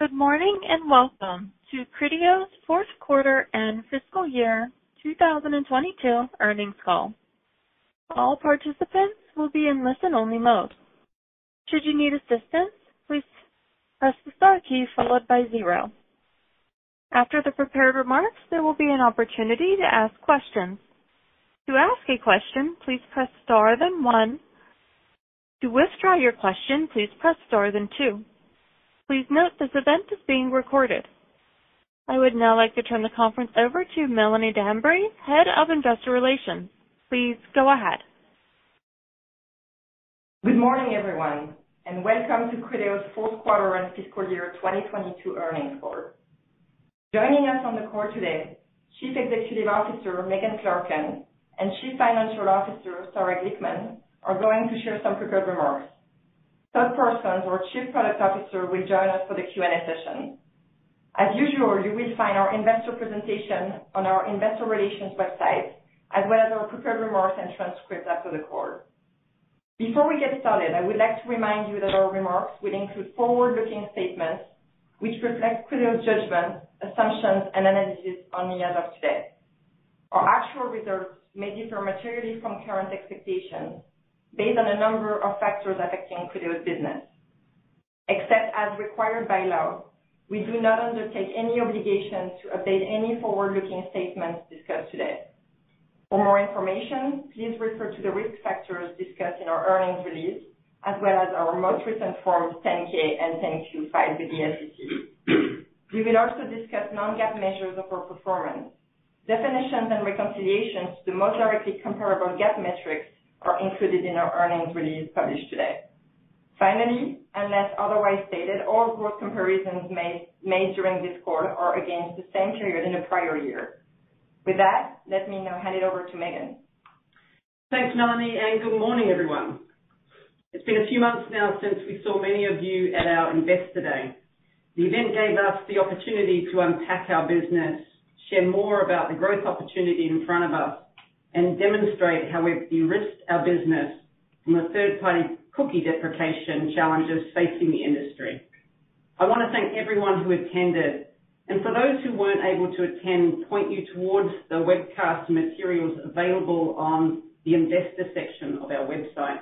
Good morning, and welcome to Criteo's fourth quarter and fiscal year 2022 earnings call. All participants will be in listen-only mode. Should you need assistance, please press the star key followed by zero. After the prepared remarks, there will be an opportunity to ask questions. To ask a question, please press star then one. To withdraw your question, please press star then two. Please note this event is being recorded. I would now like to turn the conference over to Melanie Dambre, Head of Investor Relations. Please go ahead. Good morning, everyone, and welcome to Criteo's fourth quarter and fiscal year 2022 earnings call. Joining us on the call today, Chief Executive Officer Megan Clarken and Chief Financial Officer Sarah Glickman are going to share some prepared remarks. Todd Parsons, our Chief Product Officer, will join us for the Q&A session. As usual, you will find our investor presentation on our investor relations website, as well as our prepared remarks and transcripts after the call. Before we get started, I would like to remind you that our remarks will include forward-looking statements which reflect Criteo's judgment, assumptions, and analysis only as of today. Our actual results may differ materially from current expectations based on a number of factors affecting Criteo's business. Except as required by law, we do not undertake any obligation to update any forward-looking statements discussed today. For more information, please refer to the risk factors discussed in our earnings release, as well as our most recent Forms 10-K and 10-Q filed with the SEC. We will also discuss non-GAAP measures of our performance. Definitions and reconciliations to the most directly comparable GAAP metrics are included in our earnings release published today. Finally, unless otherwise stated, all growth comparisons made during this call are against the same period in the prior year. With that, let me now hand it over to Megan. Thanks, Melanie, and good morning, everyone. It's been a few months now since we saw many of you at our Investor Day. The event gave us the opportunity to unpack our business, share more about the growth opportunity in front of us, and demonstrate how we've de-risked our business from the third-party cookie deprecation challenges facing the industry. I wanna thank everyone who attended, and for those who weren't able to attend, point you towards the webcast materials available on the investor section of our website.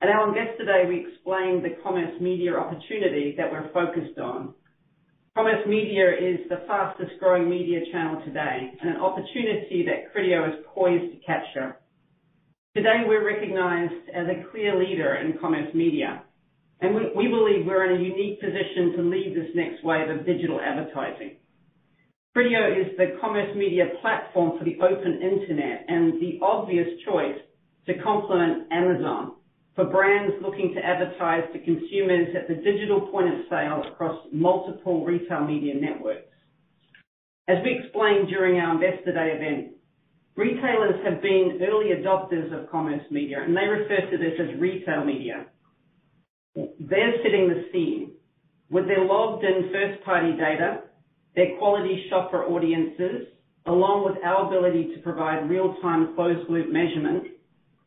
At our Investor Day, we explained the commerce media opportunity that we're focused on. Commerce media is the fastest-growing media channel today and an opportunity that Criteo is poised to capture. Today, we're recognized as a clear leader in commerce media, and we believe we're in a unique position to lead this next wave of digital advertising. Criteo is the commerce media platform for the open internet and the obvious choice to complement Amazon for brands looking to advertise to consumers at the digital point of sale across multiple retail media networks. As we explained during our Investor Day event, retailers have been early adopters of commerce media, and they refer to this as retail media. They're setting the scene. With their logged-in first-party data, their quality shopper audiences, along with our ability to provide real-time closed-loop measurement,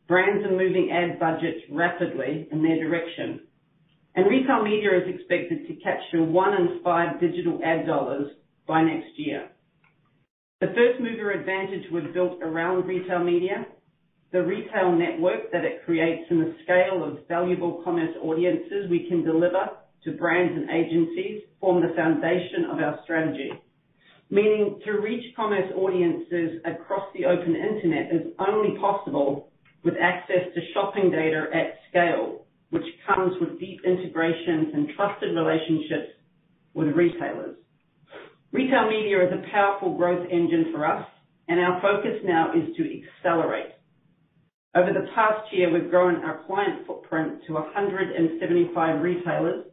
brands are moving ad budgets rapidly in their direction. And retail media is expected to capture one in five digital ad dollars by next year. The first-mover advantage we've built around retail media, the retail network that it creates, and the scale of valuable commerce audiences we can deliver to brands and agencies form the foundation of our strategy. Meaning to reach commerce audiences across the open internet is only possible with access to shopping data at scale, which comes with deep integrations and trusted relationships with retailers. Retail media is a powerful growth engine for us, and our focus now is to accelerate. Over the past year, we've grown our client footprint to 175 retailers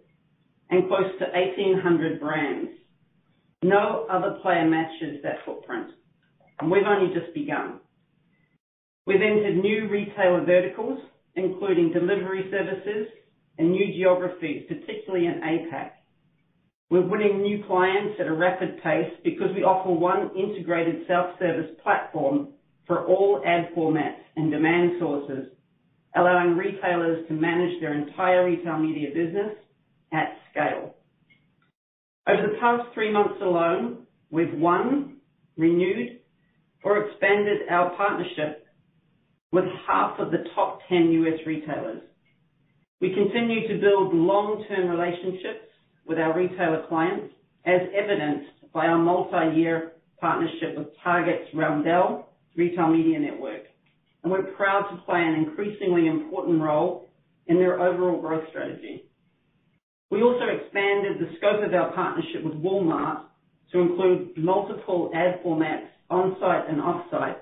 and close to 1,800 brands. No other player matches that footprint, and we've only just begun. We've entered new retailer verticals, including delivery services and new geographies, particularly in APAC. We're winning new clients at a rapid pace because we offer one integrated self-service platform for all ad formats and demand sources, allowing retailers to manage their entire retail media business at scale. Over the past three months alone, we've won, renewed, or expanded our partnership with half of the top 10 U.S. retailers. We continue to build long-term relationships with our retailer clients, as evidenced by our multi-year partnership with Target's Roundel Retail Media Network, and we're proud to play an increasingly important role in their overall growth strategy. We also expanded the scope of our partnership with Walmart to include multiple ad formats on-site and off-site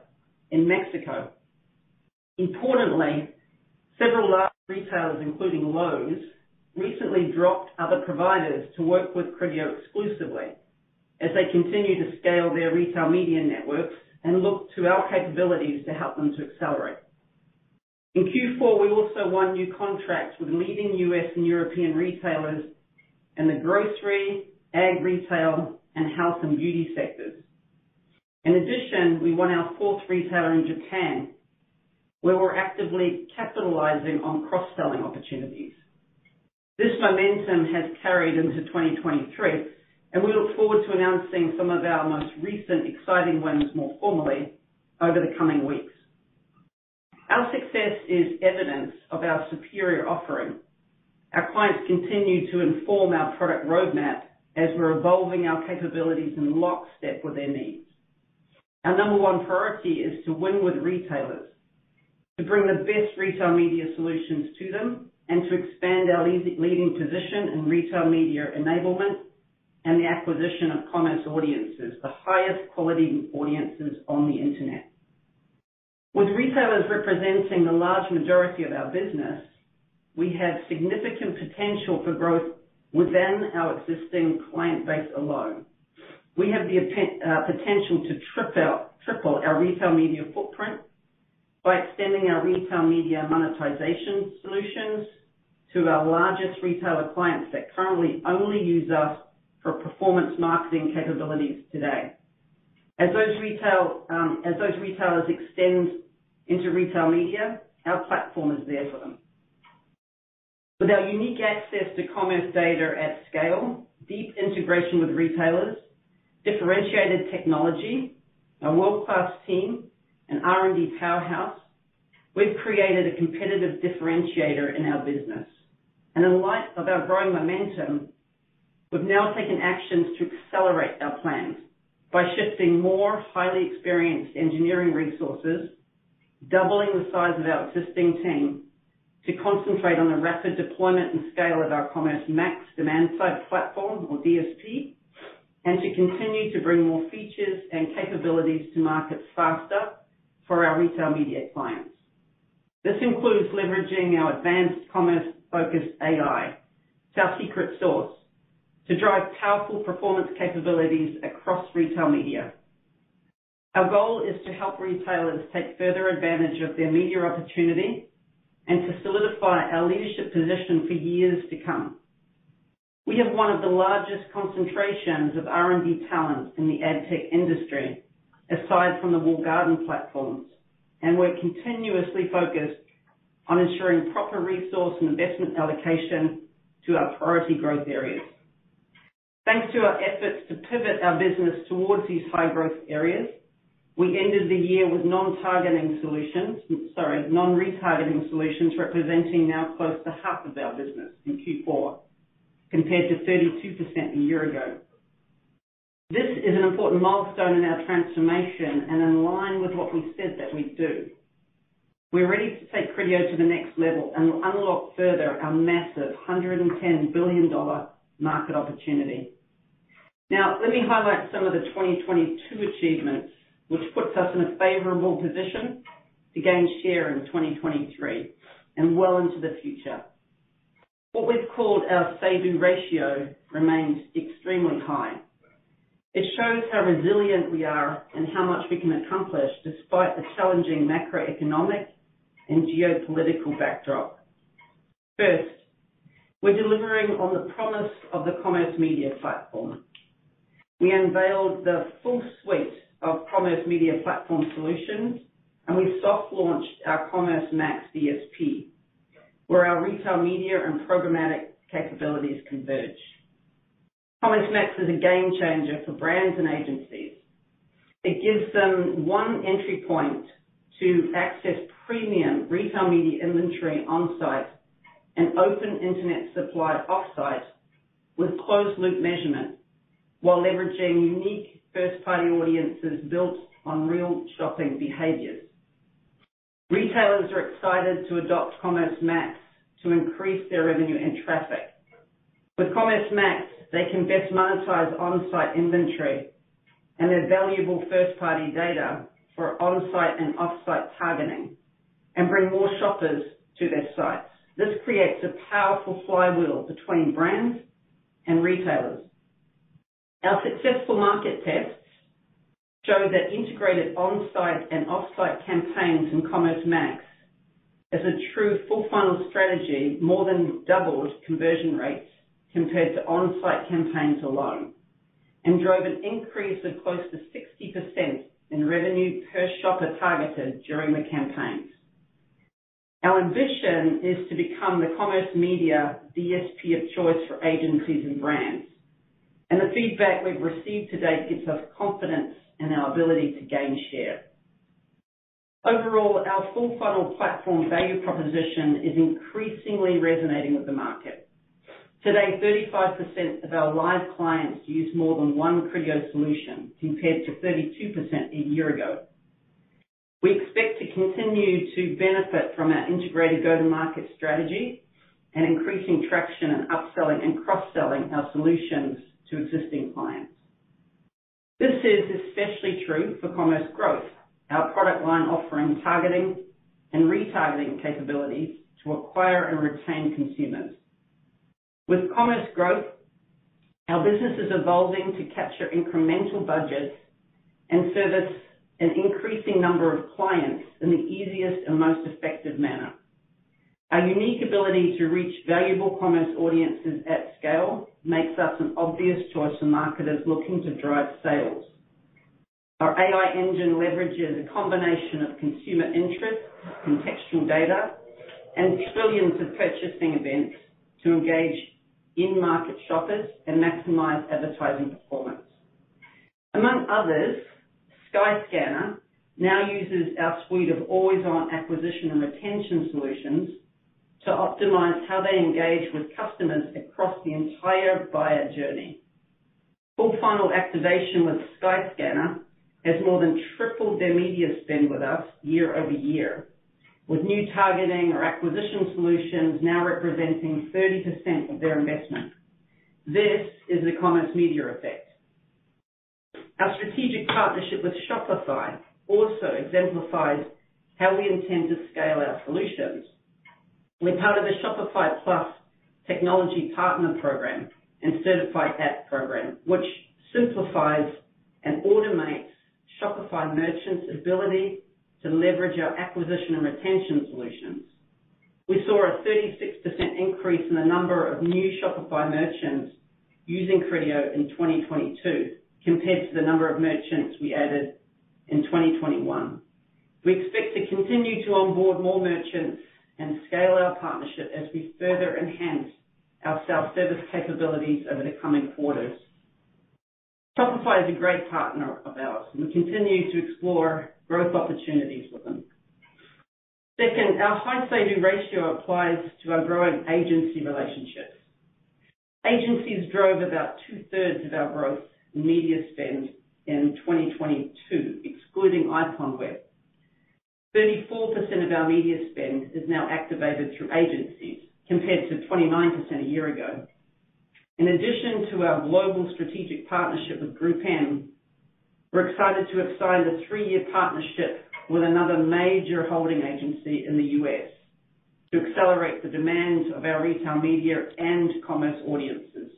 in Mexico. Importantly, several large retailers, including Lowe's, recently dropped other providers to work with Criteo exclusively as they continue to scale their retail media networks and look to our capabilities to help them to accelerate. In Q4, we also won new contracts with leading U.S. and European retailers in the grocery, ag retail, and health and beauty sectors. In addition, we won our fourth retailer in Japan, where we're actively capitalizing on cross-selling opportunities. This momentum has carried into 2023, and we look forward to announcing some of our most recent exciting wins more formally over the coming weeks. Our success is evidence of our superior offering. Our clients continue to inform our product roadmap as we're evolving our capabilities in lockstep with their needs. Our number one priority is to win with retailers, to bring the best retail media solutions to them, and to expand our leading position in retail media enablement and the acquisition of Commerce Audiences, the highest quality audiences on the Internet. With retailers representing the large majority of our business, we have significant potential for growth within our existing client base alone. We have the uh, potential to triple our retail media footprint by extending our retail media monetization solutions to our largest retailer clients that currently only use us for performance marketing capabilities today. Um, as those retailers extend into retail media, our platform is there for them. With our unique access to commerce data at scale, deep integration with retailers, differentiated technology, a world-class team, and R&D powerhouse, we've created a competitive differentiator in our business. And in light of our growing momentum, we've now taken actions to accelerate our plans by shifting more highly experienced engineering resources, doubling the size of our existing team to concentrate on the rapid deployment and scale of our Commerce Max Demand-Side Platform, or DSP, and to continue to bring more features and capabilities to market faster for our retail media clients. This includes leveraging our advanced commerce-focused AI, it's our secret sauce, to drive powerful performance capabilities across retail media. Our goal is to help retailers take further advantage of their media opportunity and to solidify our leadership position for years to come. We have one of the largest concentrations of R&D talent in the ad tech industry, aside from the walled garden platforms, and we're continuously focused on ensuring proper resource and investment allocation to our priority growth areas. Thanks to our efforts to pivot our business towards these high-growth areas, we ended the year with non-retargeting solutions representing now close to half of our business in Q4, compared to 32% a year ago. This is an important milestone in our transformation and in line with what we said that we'd do. We're ready to take Criteo to the next level and unlock further our massive $110 billion market opportunity. Now, let me highlight some of the 2022 achievements, which puts us in a favorable position to gain share in 2023 and well into the future. What we've called our say-do ratio remains extremely high. It shows how resilient we are and how much we can accomplish despite the challenging macroeconomic and geopolitical backdrop. First, we're delivering on the promise of the Commerce Media Platform. We unveiled the full suite of Commerce Media Platform solutions, and we soft launched our Commerce Max DSP, where our retail media and programmatic capabilities converge. Commerce Max is a game changer for brands and agencies. It gives them one entry point to access premium retail media inventory on-site and open internet supply off-site with closed loop measurement while leveraging unique first-party audiences built on real shopping behaviors. Retailers are excited to adopt Commerce Max to increase their revenue and traffic. With Commerce Max, they can best monetize on-site inventory and their valuable first-party data for on-site and off-site targeting and bring more shoppers to their sites. This creates a powerful flywheel between brands and retailers. Our successful market tests show that integrated on-site and off-site campaigns in Commerce Max as a true full funnel strategy more than doubled conversion rates compared to on-site campaigns alone and drove an increase of close to 60% in revenue per shopper targeted during the campaigns. Our ambition is to become the commerce media DSP of choice for agencies and brands, and the feedback we've received to date gives us confidence in our ability to gain share. Overall, our full funnel platform value proposition is increasingly resonating with the market. Today, 35% of our live clients use more than one Criteo solution, compared to 32% a year ago. We expect to continue to benefit from our integrated go-to-market strategy and increasing traction in upselling and cross-selling our solutions to existing clients. This is especially true for Commerce Growth, our product line offering targeting and retargeting capabilities to acquire and retain consumers. With Commerce Growth, our business is evolving to capture incremental budgets and service an increasing number of clients in the easiest and most effective manner. Our unique ability to reach valuable commerce audiences at scale makes us an obvious choice for marketers looking to drive sales. Our AI engine leverages a combination of consumer interest, contextual data, and trillions of purchasing events to engage in-market shoppers and maximize advertising performance. Among others, Skyscanner now uses our suite of always-on acquisition and retention solutions to optimize how they engage with customers across the entire buyer journey. Full funnel activation with Skyscanner has more than tripled their media spend with us year-over-year, with new targeting or acquisition solutions now representing 30% of their investment. This is the commerce media effect. Our strategic partnership with Shopify also exemplifies how we intend to scale our solutions. We're part of the Shopify Plus technology partner program and certified app program, which simplifies and automates Shopify merchants' ability to leverage our acquisition and retention solutions. We saw a 36% increase in the number of new Shopify merchants using Criteo in 2022 compared to the number of merchants we added in 2021. We expect to continue to onboard more merchants and scale our partnership as we further enhance our self-service capabilities over the coming quarters. Shopify is a great partner of ours, and we continue to explore growth opportunities with them. Second, our high say-do ratio applies to our growing agency relationships. Agencies drove about two-thirds of our growth in media spend in 2022, excluding IPONWEB. 34% of our media spend is now activated through agencies, compared to 29% a year ago. In addition to our global strategic partnership with GroupM, we're excited to have signed a three-year partnership with another major holding agency in the U.S. to accelerate the demands of our retail media and commerce audiences.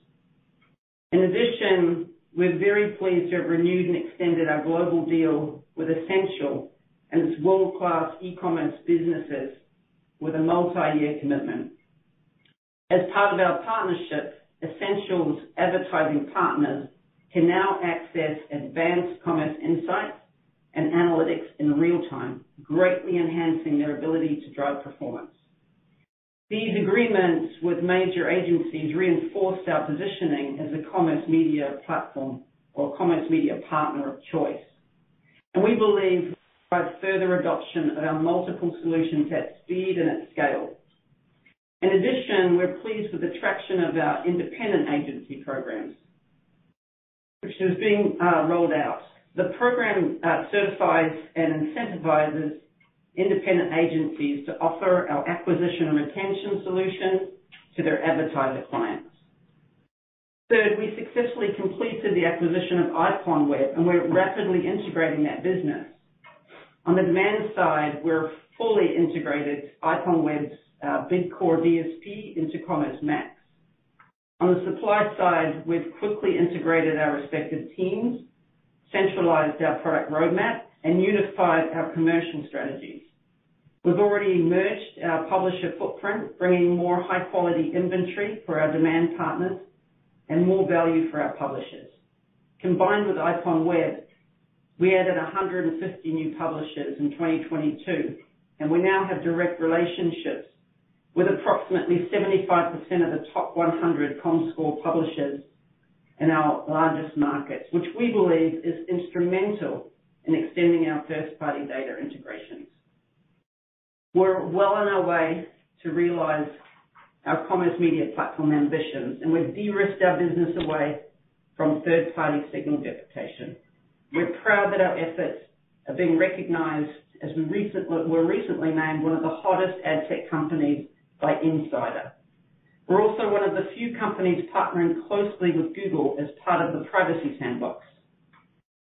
In addition, we're very pleased to have renewed and extended our global deal with Ascential and its world-class e-commerce businesses with a multi-year commitment. As part of our partnership, Ascential's advertising partners can now access advanced commerce insights and analytics in real time, greatly enhancing their ability to drive performance. These agreements with major agencies reinforce our positioning as a commerce media platform or commerce media partner of choice. And we believe drive further adoption of our multiple solutions at speed and at scale. In addition, we're pleased with the traction of our independent agency programs, which is being uh, rolled out. The program uh, certifies and incentivizes independent agencies to offer our acquisition and retention solutions to their advertiser clients. Third, we successfully completed the acquisition of IPONWEB, and we're rapidly integrating that business. On the demand side, we're fully integrated IPONWEB's uh, BidCube DSP into Commerce Max. On the supply side, we've quickly integrated our respective teams, centralized our product roadmap, and unified our commercial strategies. We've already merged our publisher footprint, bringing more high-quality inventory for our demand partners and more value for our publishers. Combined with IPONWEB, we added 150 new publishers in 2022, and we now have direct relationships with approximately 75% of the top 100 Comscore publishers in our largest markets, which we believe is instrumental in extending our first-party data integrations. We're well on our way to realize our commerce media platform ambitions, and we've de-risked our business away from third-party signal deprecation. We're proud that our efforts are being recognized as we were recently named one of the hottest ad tech companies by Insider. We're also one of the few companies partnering closely with Google as part of the Privacy Sandbox.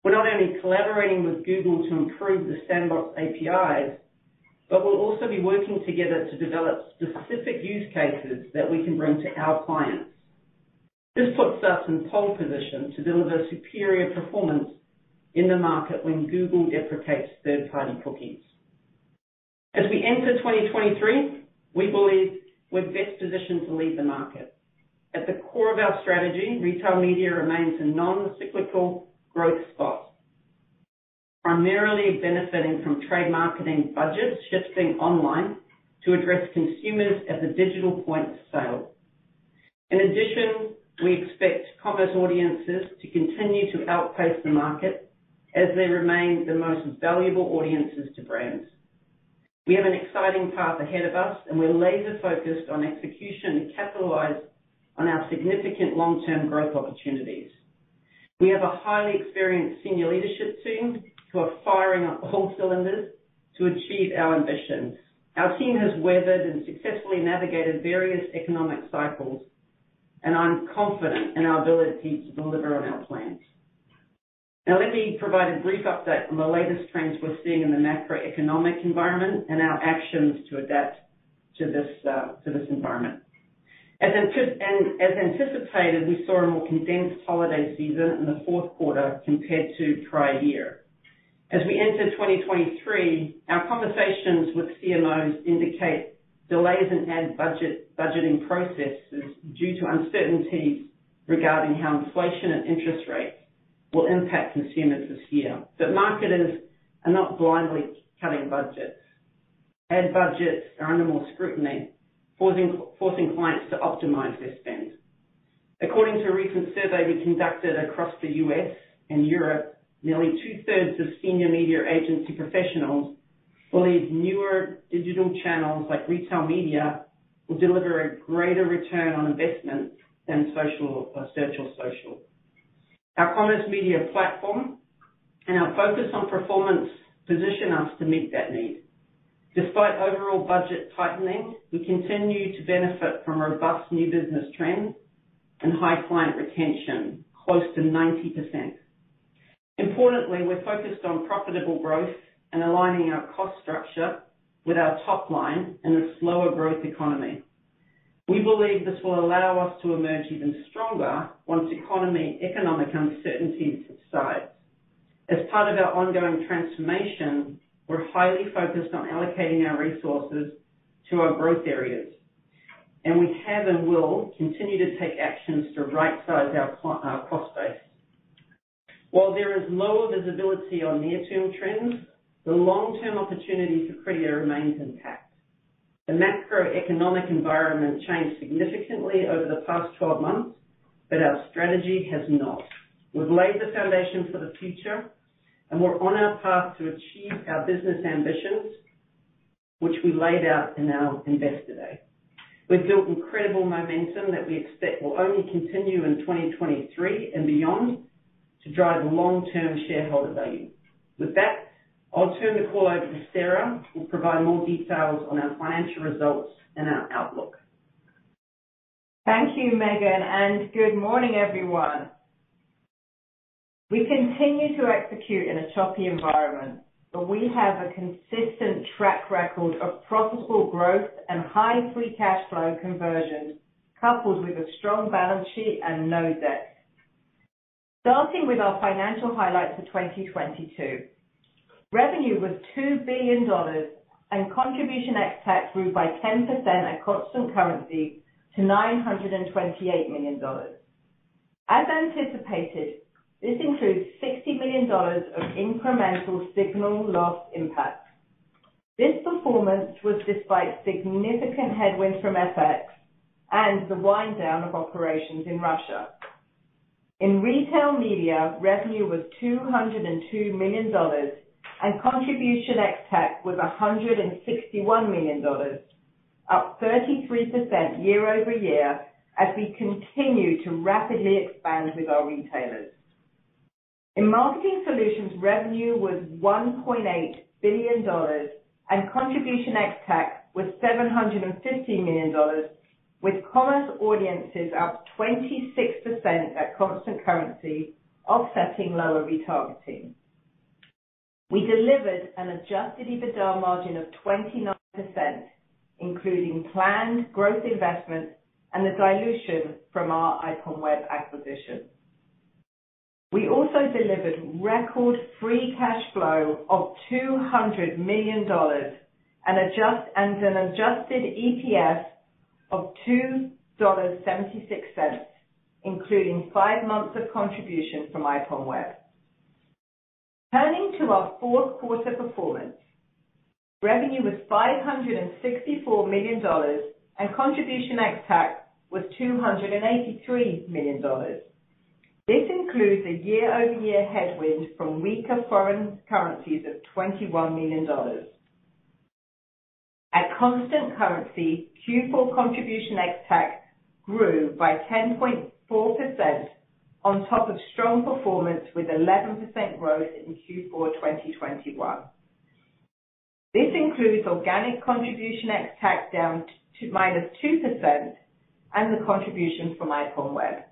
We're not only collaborating with Google to improve the Sandbox APIs, but we'll also be working together to develop specific use cases that we can bring to our clients. This puts us in pole position to deliver superior performance in the market when Google deprecates third-party cookies. As we enter 2023, we believe we're best positioned to lead the market. At the core of our strategy, retail media remains a non-cyclical growth spot, primarily benefiting from trade marketing budgets shifting online to address consumers at the digital point of sale. In addition, we expect commerce audiences to continue to outpace the market as they remain the most valuable audiences to brands. We have an exciting path ahead of us, and we're laser-focused on execution to capitalize on our significant long-term growth opportunities. We have a highly experienced senior leadership team who are firing on all cylinders to achieve our ambitions. Our team has weathered and successfully navigated various economic cycles, and I'm confident in our ability to deliver on our plans. Now let me provide a brief update on the latest trends we're seeing in the macroeconomic environment and our actions to adapt to this uh, to this environment. As anticipated, we saw a more condensed holiday season in the fourth quarter compared to prior year. As we enter 2023, our conversations with CMOs indicate delays in ad budget budgeting processes due to uncertainties regarding how inflation and interest rates will impact consumers this year. But marketers are not blindly cutting budgets. Ad budgets are under more scrutiny, forcing clients to optimize their spend. According to a recent survey we conducted across the U.S. and Europe, nearly two-thirds of senior media agency professionals believe newer digital channels like retail media will deliver a greater return on investment than social or search or social. Our commerce media platform and our focus on performance position us to meet that need. Despite overall budget tightening, we continue to benefit from robust new business trends and high client retention, close to 90%. Importantly, we're focused on profitable growth and aligning our cost structure with our top line in a slower growth economy. We believe this will allow us to emerge even stronger once economy economic uncertainty subsides. As part of our ongoing transformation, we're highly focused on allocating our resources to our growth areas, and we have and will continue to take actions to right-size our cost base. While there is lower visibility on near-term trends, the long-term opportunity for Criteo remains intact. The macroeconomic environment changed significantly over the past 12 months, but our strategy has not. We've laid the foundation for the future, and we're on our path to achieve our business ambitions, which we laid out in our Investor Day. We've built incredible momentum that we expect will only continue in 2023 and beyond to drive long-term shareholder value. With that, I'll turn the call over to Sarah, who will provide more details on our financial results and our outlook. Thank you, Megan. And good morning, everyone. We continue to execute in a choppy environment, but we have a consistent track record of profitable growth and high free cash flow conversion, coupled with a strong balance sheet and no debt. Starting with our financial highlights for 2022. Revenue was $2 billion and contribution ex-TAC grew by 10% at constant currency to $928 million. As anticipated, this includes $60 million of incremental signal loss impact. This performance was despite significant headwinds from FX and the wind down of operations in Russia. In retail media, revenue was $202 million and contribution ex-TAC was $161 million, up 33% year-over-year as we continue to rapidly expand with our retailers. In marketing solutions, revenue was $1.8 billion and contribution ex-TAC was $750 million, with commerce audiences up 26% at constant currency, offsetting lower retargeting. We delivered an adjusted EBITDA margin of 29%, including planned growth investments and the dilution from our IPONWEB acquisition. We also delivered record free cash flow of $200 million and an adjusted EPS of $2.76, including five months of contribution from IPONWEB. Turning to our fourth quarter performance. Revenue was $564 million and contribution ex-TAC was $283 million. This includes a year-over-year headwind from weaker foreign currencies of $21 million. At constant currency, Q4 contribution ex-TAC grew by 10.4% on top of strong performance with 11% growth in Q4 2021. This includes organic contribution ex-TAC down to -2% and the contribution from IPONWEB.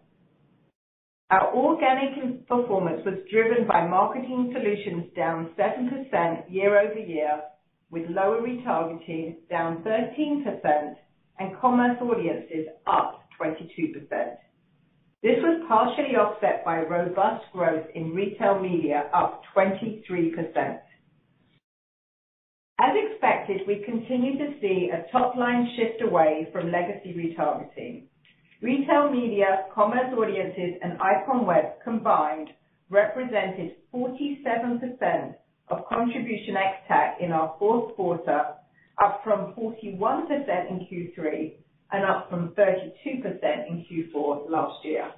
Our organic performance was driven by marketing solutions down 7% year-over-year, with lower retargeting down 13% and commerce audiences up 22%. This was partially offset by robust growth in retail media, up 23%. As expected, we continue to see a top-line shift away from legacy retargeting. Retail media, commerce audiences, and IPONWEB combined represented 47% of contribution ex-TAC in our fourth quarter, up from 41% in Q3 and up from 32% in Q4 last year.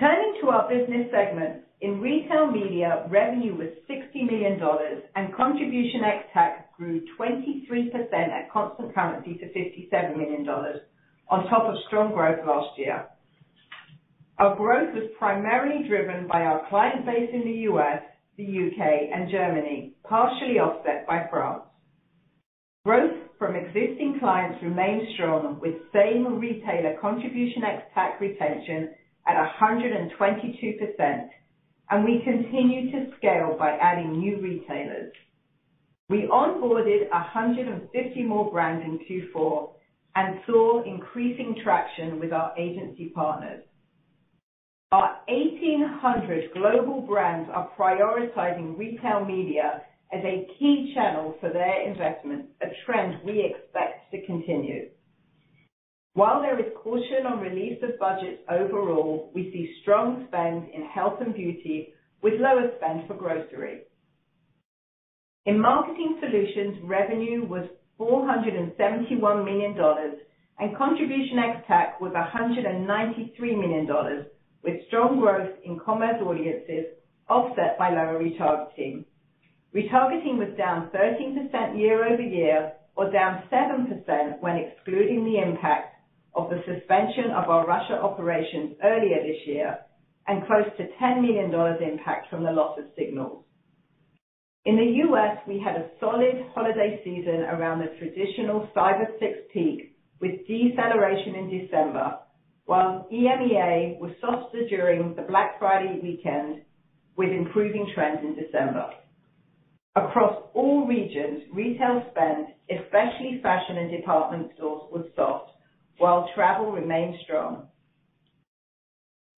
Turning to our business segments. In retail media, revenue was $60 million and contribution ex-TAC grew 23% at constant currency to $57 million on top of strong growth last year. Our growth was primarily driven by our client base in the U.S., the U.K., and Germany, partially offset by France. Growth from existing clients remained strong with same retailer contribution ex-TAC retention at 122%, and we continue to scale by adding new retailers. We onboarded 150 more brands in Q4 and saw increasing traction with our agency partners. Our 1,800 global brands are prioritizing retail media as a key channel for their investment, a trend we expect to continue. While there is caution on release of budgets overall, we see strong spend in health and beauty with lower spend for grocery. In Marketing Solutions, revenue was $471 million, and contribution ex-TAC was $193 million, with strong growth in Commerce Audiences offset by lower retargeting. Retargeting was down 13% year-over-year or down 7% when excluding the impact of the suspension of our Russia operations earlier this year and close to $10 million impact from the loss of signals. In the U.S., we had a solid holiday season around the traditional Cyber 6 peak with deceleration in December, while EMEA was softer during the Black Friday weekend with improving trends in December. Across all regions, retail spend, especially fashion and department stores, was soft, while travel remained strong.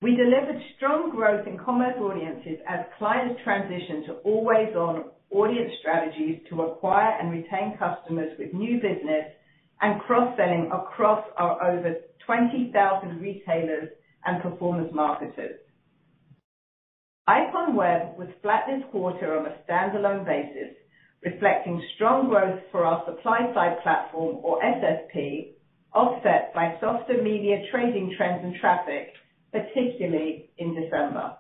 We delivered strong growth in Commerce Audiences as clients transitioned to always-on audience strategies to acquire and retain customers with new business and cross-selling across our over 20,000 retailers and performance marketers. IPONWEB was flat this quarter on a standalone basis, reflecting strong growth for our supply-side platform or SSP, offset by softer media trading trends and traffic, particularly in December.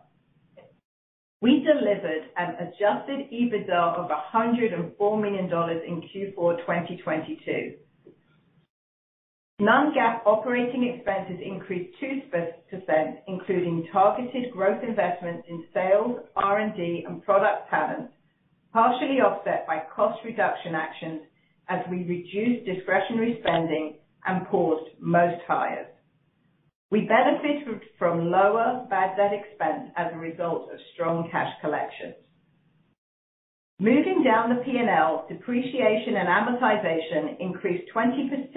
We delivered an adjusted EBITDA of $104 million in Q4 2022. Non-GAAP operating expenses increased 2%, including targeted growth investments in sales, R&D, and product talent, partially offset by cost reduction actions as we reduced discretionary spending and paused most hires. We benefited from lower bad debt expense as a result of strong cash collections. Moving down the P&L, depreciation and amortization increased 26%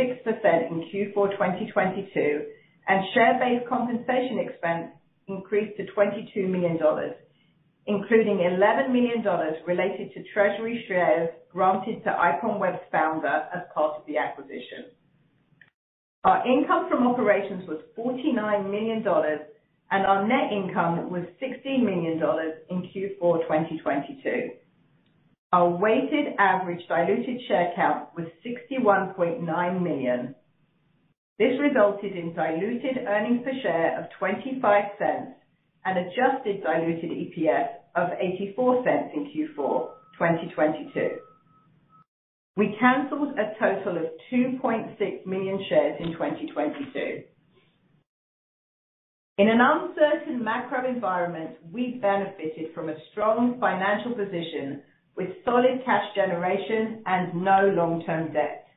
in Q4 2022, and share-based compensation expense increased to $22 million, including $11 million related to treasury shares granted to IPONWEB's founder as part of the acquisition. Our income from operations was $49 million, and our net income was $16 million in Q4 2022. Our weighted average diluted share count was 61.9 million. This resulted in diluted earnings per share of $0.25 and adjusted diluted EPS of $0.84 in Q4 2022. We canceled a total of 2.6 million shares in 2022. In an uncertain macro environment, we benefited from a strong financial position with solid cash generation and no long-term debt.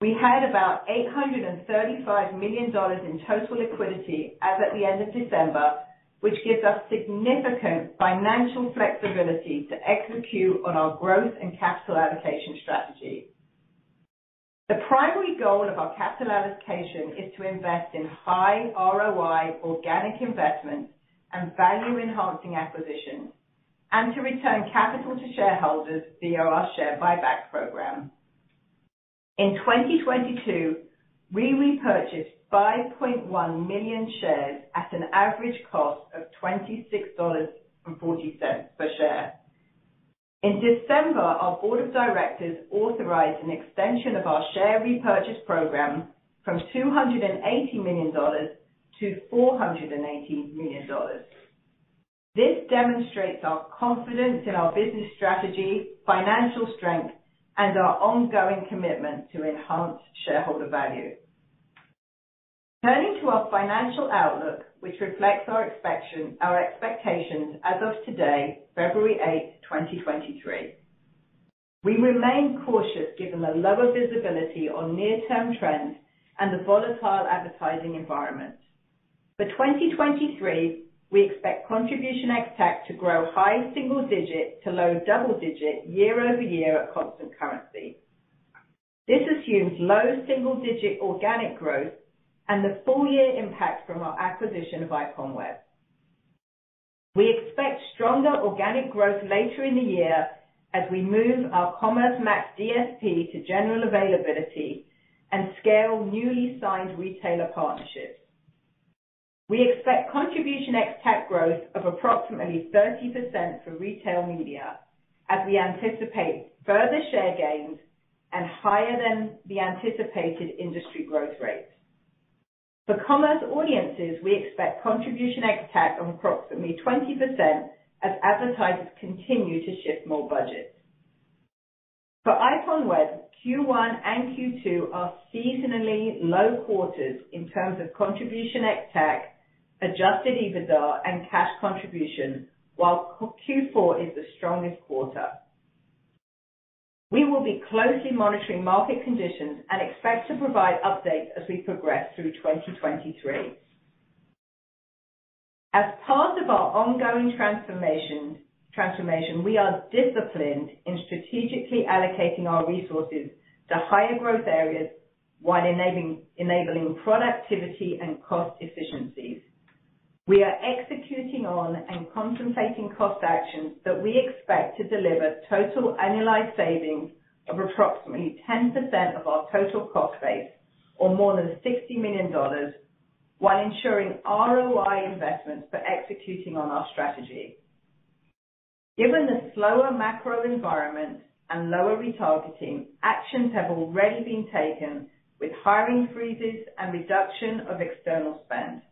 We had about $835 million in total liquidity as at the end of December, which gives us significant financial flexibility to execute on our growth and capital allocation strategy. The primary goal of our capital allocation is to invest in high ROI organic investments and value-enhancing acquisitions, and to return capital to shareholders via our share buyback program. In 2022, we repurchased 5.1 million shares at an average cost of $26.40 per share. In December, our board of directors authorized an extension of our share repurchase program from $280 million to $480 million. This demonstrates our confidence in our business strategy, financial strength, and our ongoing commitment to enhance shareholder value. Turning to our financial outlook, which reflects our expectations as of today, February 8, 2023. We remain cautious given the lower visibility on near-term trends and the volatile advertising environment. For 2023, we expect contribution ex-TAC to grow high single digit to low double digit year-over-year at constant currency. This assumes low single-digit organic growth and the full year impact from our acquisition of IPONWEB. We expect stronger organic growth later in the year as we move our Commerce Max DSP to general availability and scale newly signed retailer partnerships. We expect contribution ex-TAC growth of approximately 30% for retail media as we anticipate further share gains and higher than the anticipated industry growth rates. For Commerce Audiences, we expect contribution ex-TAC of approximately 20% as advertisers continue to shift more budgets. For IPONWEB, Q1 and Q2 are seasonally low quarters in terms of contribution ex-TAC, adjusted EBITDA, and cash contribution, while Q4 is the strongest quarter. We will be closely monitoring market conditions and expect to provide updates as we progress through 2023. As part of our ongoing transformation, we are disciplined in strategically allocating our resources to higher growth areas while enabling productivity and cost efficiencies. We are executing on and contemplating cost actions that we expect to deliver total annualized savings of approximately 10% of our total cost base, or more than $60 million, while ensuring ROI investments for executing on our strategy. Given the slower macro environment and lower retargeting, actions have already been taken with hiring freezes and reduction of external spend.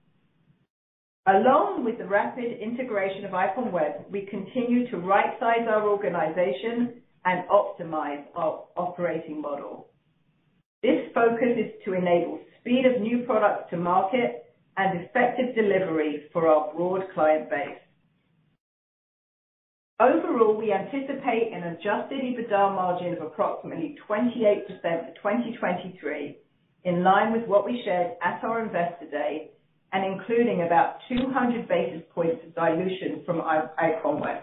Along with the rapid integration of IPONWEB, we continue to right-size our organization and optimize our operating model. This focus is to enable speed of new products to market and effective delivery for our broad client base. Overall, we anticipate an adjusted EBITDA margin of approximately 28% for 2023, in line with what we shared at our Investor Day and including about 200 basis points of dilution from IPONWEB.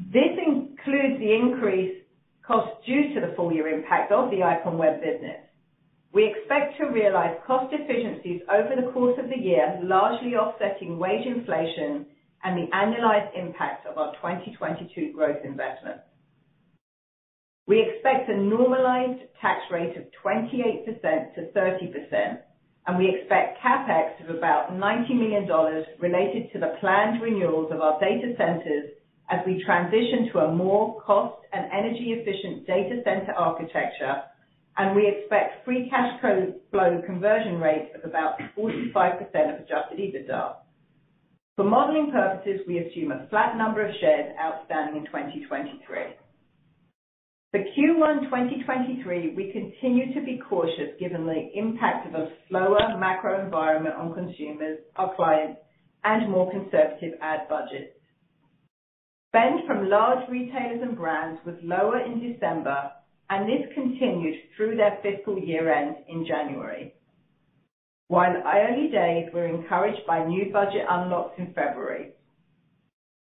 This includes the increased cost due to the full year impact of the IPONWEB business. We expect to realize cost efficiencies over the course of the year, largely offsetting wage inflation and the annualized impact of our 2022 growth investments. We expect a normalized tax rate of 28%-30%, and we expect CapEx of about $90 million related to the planned renewals of our data centers as we transition to a more cost and energy efficient data center architecture, and we expect free cash flow conversion rate of about 45% of adjusted EBITDA. For modeling purposes, we assume a flat number of shares outstanding in 2023. For Q1 2023, we continue to be cautious given the impact of a slower macro environment on consumers, our clients, and more conservative ad budgets. Spend from large retailers and brands was lower in December, and this continued through their fiscal year-end in January. While early days, we're encouraged by new budget unlocks in February.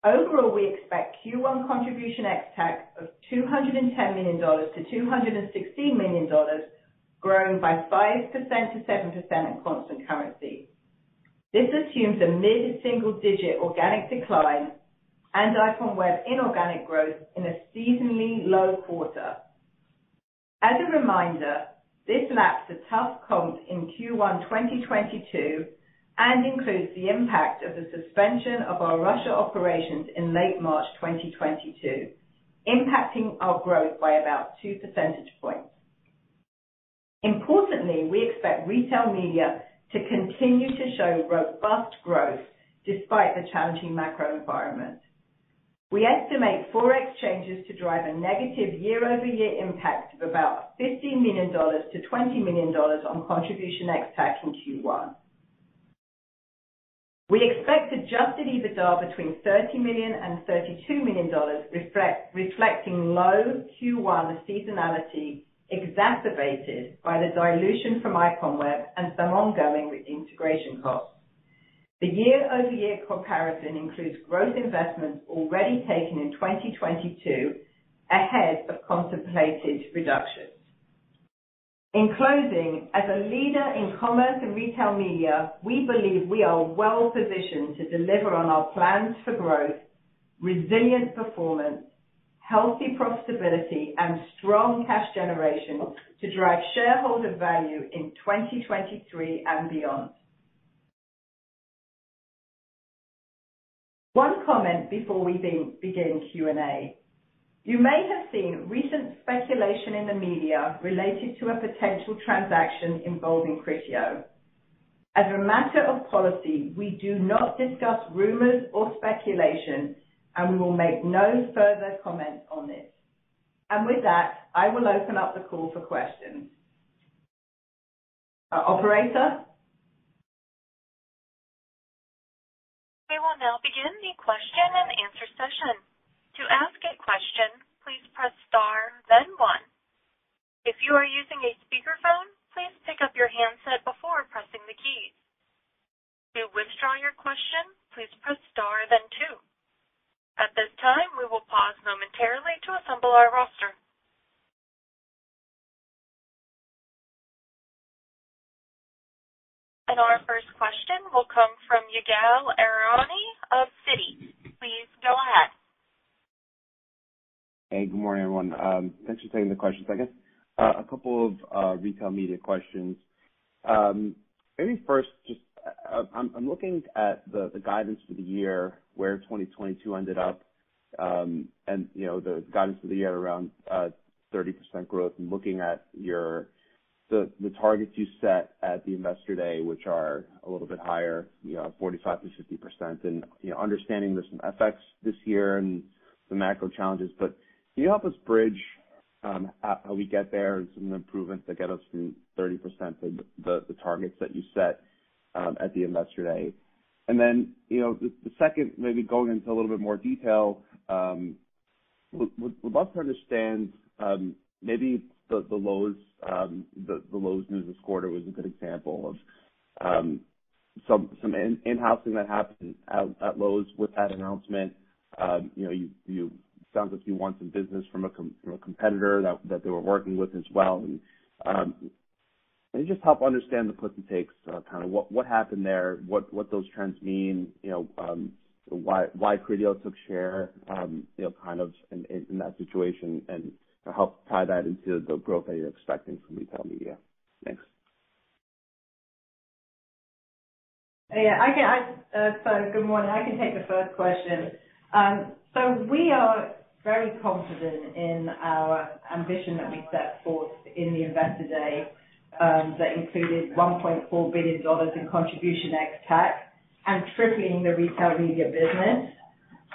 Overall, we expect Q1 contribution ex-TAC of $210 million-$216 million, growing by 5%-7% in constant currency. This assumes a mid-single digit organic decline and IPONWEB inorganic growth in a seasonally low quarter. As a reminder, this laps a tough comp in Q1 2022 and includes the impact of the suspension of our Russia operations in late March 2022, impacting our growth by about 2 percentage points. Importantly, we expect retail media to continue to show robust growth despite the challenging macro environment. We estimate Forex changes to drive a negative year-over-year impact of about $15 million-$20 million on contribution ex-TAC in Q1. We expect adjusted EBITDA between $30 million and $32 million, reflecting low Q1 seasonality exacerbated by the dilution from IPONWEB and some ongoing integration costs. The year-over-year comparison includes growth investments already taken in 2022 ahead of contemplated reductions. In closing, as a leader in commerce and retail media, we believe we are well-positioned to deliver on our plans for growth, resilient performance, healthy profitability, and strong cash generation to drive shareholder value in 2023 and beyond. One comment before we begin Q&A. You may have seen recent speculation in the media related to a potential transaction involving Criteo. As a matter of policy, we do not discuss rumors or speculation, and we will make no further comment on this. And with that, I will open up the call for questions. Uh, operator? We will now begin the question and answer session. To ask a question, please press star then one. If you are using a speakerphone, please pick up your handset before pressing the keys. To withdraw your question, please press star then two. At this time, we will pause momentarily to assemble our roster. And our first question will come from Ygal Arounian of Citi. Please go ahead. Hey, good morning, everyone. Um, thanks for taking the questions. I guess uh, a couple of uh, retail media questions. Um, maybe first, just uh, I'm looking at the guidance for the year where 2022 ended up, um, and you know, the guidance for the year around 30% growth and looking at the targets you set at the Investor Day, which are a little bit higher, you know, 45%-50%. And you know, understanding there's some FX this year and the macro challenges, but can you help us bridge um, how we get there and some of the improvements that get us from 30% to the targets that you set um, at the Investor Day? And then, you know, the second, maybe going into a little bit more detail, um, would we'd love to understand, maybe the Lowe's um news this quarter was a good example of um some in-housing that happened at Lowe's with that announcement. You know, sounds like you won some business from a competitor that they were working with as well. Um, can you just help understand the puts and takes, uh, kind of what happened there, what those trends mean, you know, um, why Criteo took share, um, you know, kind of in that situation and help tie that into the growth that you're expecting from retail media? Thanks. Yeah, I can, uh, so good morning. I can take the first question. Um so we are very confident in our ambition that we set forth in the Investor Day, um, that included $1.4 billion in contribution ex-TAC and tripling the retail media business.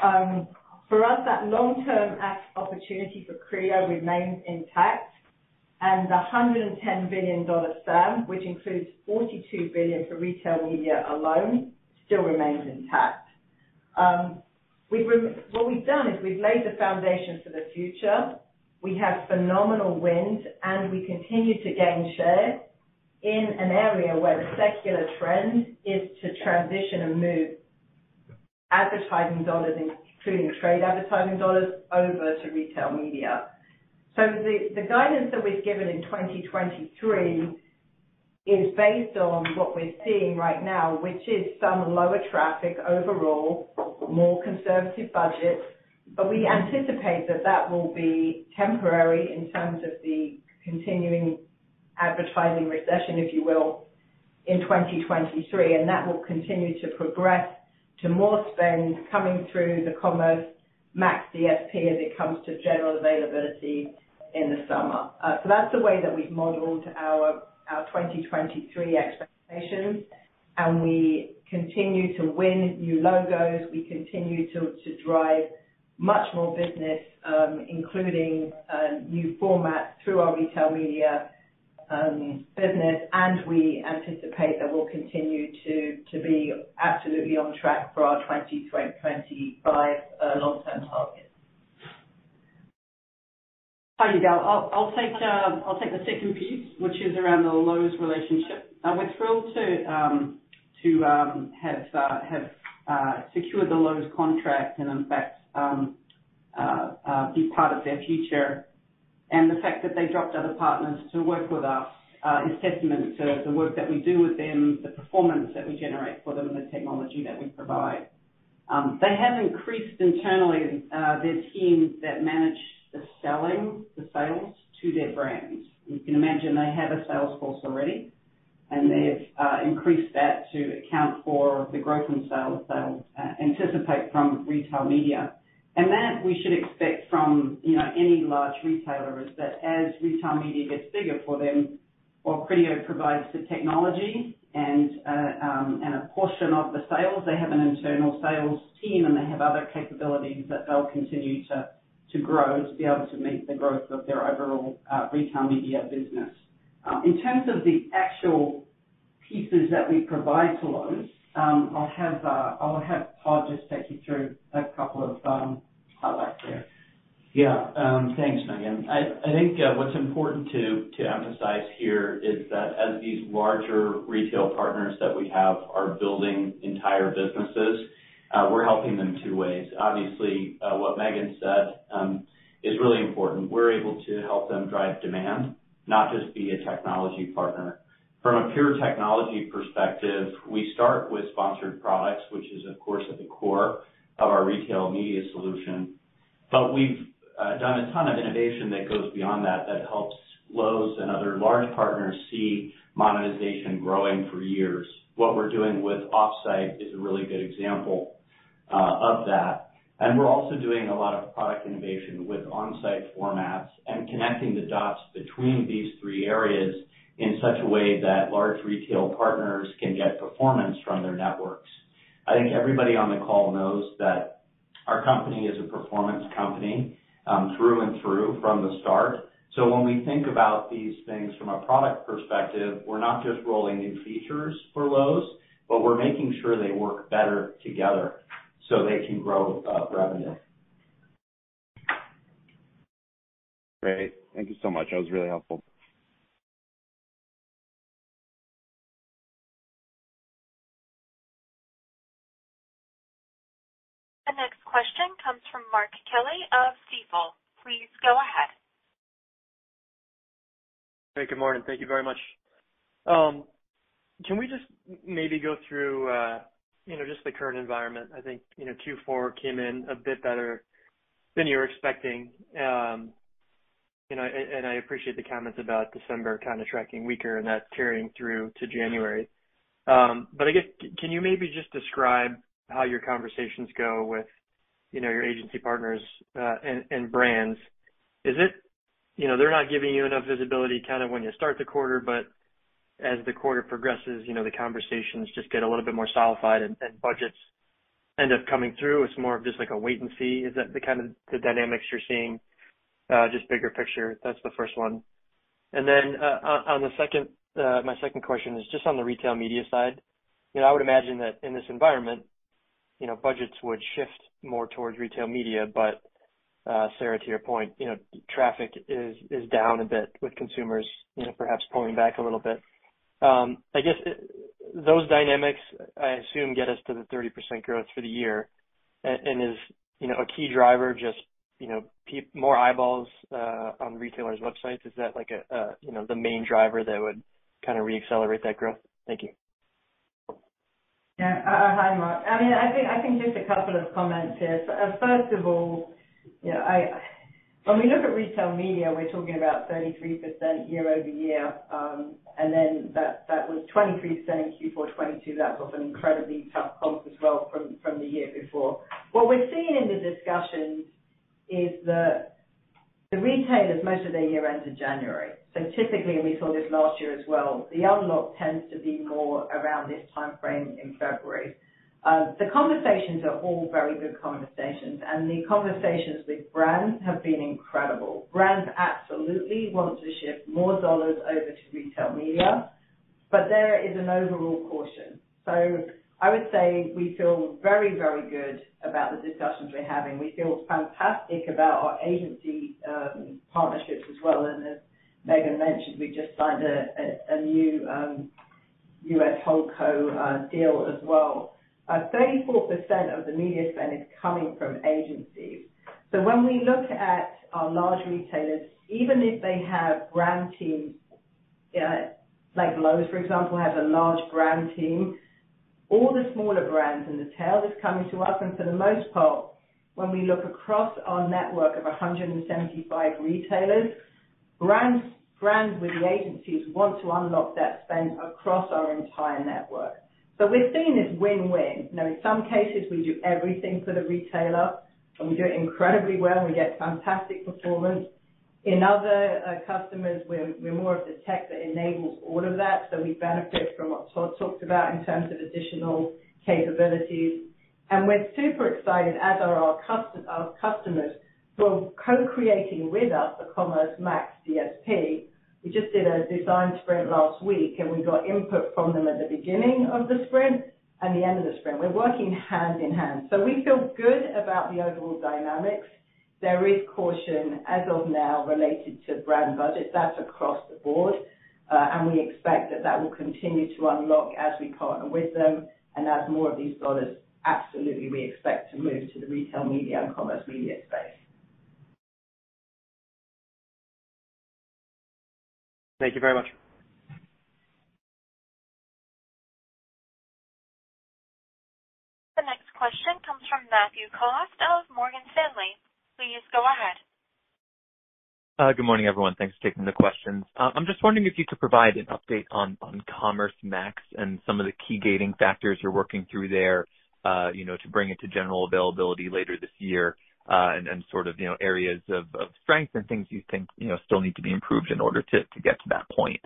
Um, for us, that long-term opportunity for Criteo remains intact, and the $110 billion SAM, which includes 42 billion for retail media alone, still remains intact. Um, What we've done is we've laid the foundation for the future. We have phenomenal wins, and we continue to gain share in an area where the secular trend is to transition and move advertising dollars, including trade advertising dollars, over to retail media. So the guidance that we've given in 2023 is based on what we're seeing right now, which is some lower traffic overall, more conservative budgets. But we anticipate that that will be temporary in terms of the continuing advertising recession, if you will, in 2023, and that will continue to progress to more spend coming through the Commerce Max DSP as it comes to general availability in the summer. Uh, so that's the way that we've modeled our 2023 expectations, and we continue to win new logos. We continue to drive much more business, um, including uh, new formats through our retail media um, business, and we anticipate that we'll continue to be absolutely on track for our 2025 uh, long-term targets. Hi, Ygal. I'll I'll take uh I'll take the second piece, which is around the Lowe's relationship. We're thrilled to um to um have uh have uh secured the Lowe's contract and in fact um uh uh be part of their future. And the fact that they dropped other partners to work with us is testament to the work that we do with them, the performance that we generate for them, and the technology that we provide. Um they have increased internally their teams that manage the selling, the sales to their brands. You can imagine they have a sales force already. and they've uh, increased that to account for the growth in sales they'll anticipate from retail media. And that we should expect from, you know, any large retailer, is that as retail media gets bigger for them, while Criteo provides the technology and uh, um, and a portion of the sales, they have an internal sales team, and they have other capabilities that they'll continue to grow to be able to meet the growth of their overall uh, retail media business. Uh, in terms of the actual pieces that we provide to Lowe's, um, I'll have uh I'll have Todd just take you through a couple of um, highlights there. Yeah. Um, thanks, Megan. I think uh, what's important to to emphasize here is that as these larger retail partners that we have are building entire businesses, Uh, we're helping them two ways. Obviously, uh, what Megan said um, is really important. We're able to help them drive demand, not just be a technology partner. From a pure technology perspective, we start with sponsored products, which is, of course, at the core of our retail media solution. But we've uh, done a ton of innovation that goes beyond that, that helps Lowe's and other large partners see monetization growing for years. What we're doing with Offsite is a really good example Uh, of that. And we're also doing a lot of product innovation with on-site formats and connecting the dots between these three areas in such a way that large retail partners can get performance from their networks. I think everybody on the call knows that our company is a performance company, um, through and through from the start. So when we think about these things from a product perspective, we're not just rolling new features for Lowe's, but we're making sure they work better together so they can grow uh, revenue. Great. Thank you so much. That was really helpful. The next question comes from Mark Kelley of Stifel. Please go ahead. Hey, good morning. Thank you very much. Um, can we just maybe go through, uh, you know, just the current environment? I think, you know, Q4 came in a bit better than you were expecting. Um you know, and I appreciate the comments about December kind of tracking weaker and that carrying through to January. Um, but I guess, can you maybe just describe how your conversations go with, you know, your agency partners, and and brands? Is it, you know, they're not giving you enough visibility kind of when you start the quarter, but as the quarter progresses, you know, the conversations just get a little bit more solidified and budgets end up coming through? It's more of just like a wait and see. Is that the kind of the dynamics you're seeing? Just bigger picture. That's the first one. And then uh on the second, my second question is just on the retail media side. You know, I would imagine that in this environment, you know, budgets would shift more towards retail media. But uh Sarah, to your point, you know, traffic is is down a bit with consumers, you know, perhaps pulling back a little bit. Um, I guess uh, those dynamics, I assume, get us to the 30% growth for the year. Is, you know, a key driver just, you know, more eyeballs uh, on retailers' websites? Is that like a, you know, the main driver that would kind of re-accelerate that growth? Thank you. Yeah. Uh, hi, Mark. I mean, I think I think just a couple of comments here. First of all, you know, when we look at retail media, we're talking about 33% year-over-year. Um, and then that that was 23% in Q4 2022. That was an incredibly tough comp as well from from the year before. What we're seeing in the discussions is that the retailers, most of their year ends in January. So typically, and we saw this last year as well, the unlock tends to be more around this timeframe in February. Uh, the conversations are all very good conversations, and the conversations with brands have been incredible. Brands absolutely want to shift more dollars over to retail media, but there is an overall caution. So I would say we feel very, very good about the discussions we're having. We feel fantastic about our agency um, partnerships as well. And as Megan mentioned, we just signed a new um, U.S. holdco uh, deal as well. 34% of the media spend is coming from agencies. So when we look at our large retailers, even if they have brand teams, uh, like Lowe's, for example, has a large brand team, all the smaller brands and the tail is coming to us. And for the most part, when we look across our network of 175 retailers, brands brands with the agencies want to unlock that spend across our entire network. So we're seeing this win-win. You know, in some cases, we do everything for the retailer, and we do it incredibly well, and we get fantastic performance. In other uh, customers, we're more of the tech that enables all of that, so we benefit from what Todd talked about in terms of additional capabilities. And we're super excited, as are our customers who are co-creating with us the Commerce Max DSP. We just did a design sprint last week, and we got input from them at the beginning of the sprint and the end of the sprint. We're working hand in hand. So we feel good about the overall dynamics. There is caution as of now related to brand budgets. That's across the board. Uh, and we expect that will continue to unlock as we partner with them and as more of these dollars absolutely we expect to move to the retail media and commerce media space. Thank you very much. The next question comes from Matthew Cost of Morgan Stanley. Please go ahead. Uh, good morning, everyone. Thanks for taking the questions. Uh, I'm just wondering if you could provide an update on Commerce Max and some of the key gating factors you're working through there, uh, you know, to bring it to general availability later this year, and sort of, you know, areas of strength and things you think, you know, still need to be improved in order to get to that point.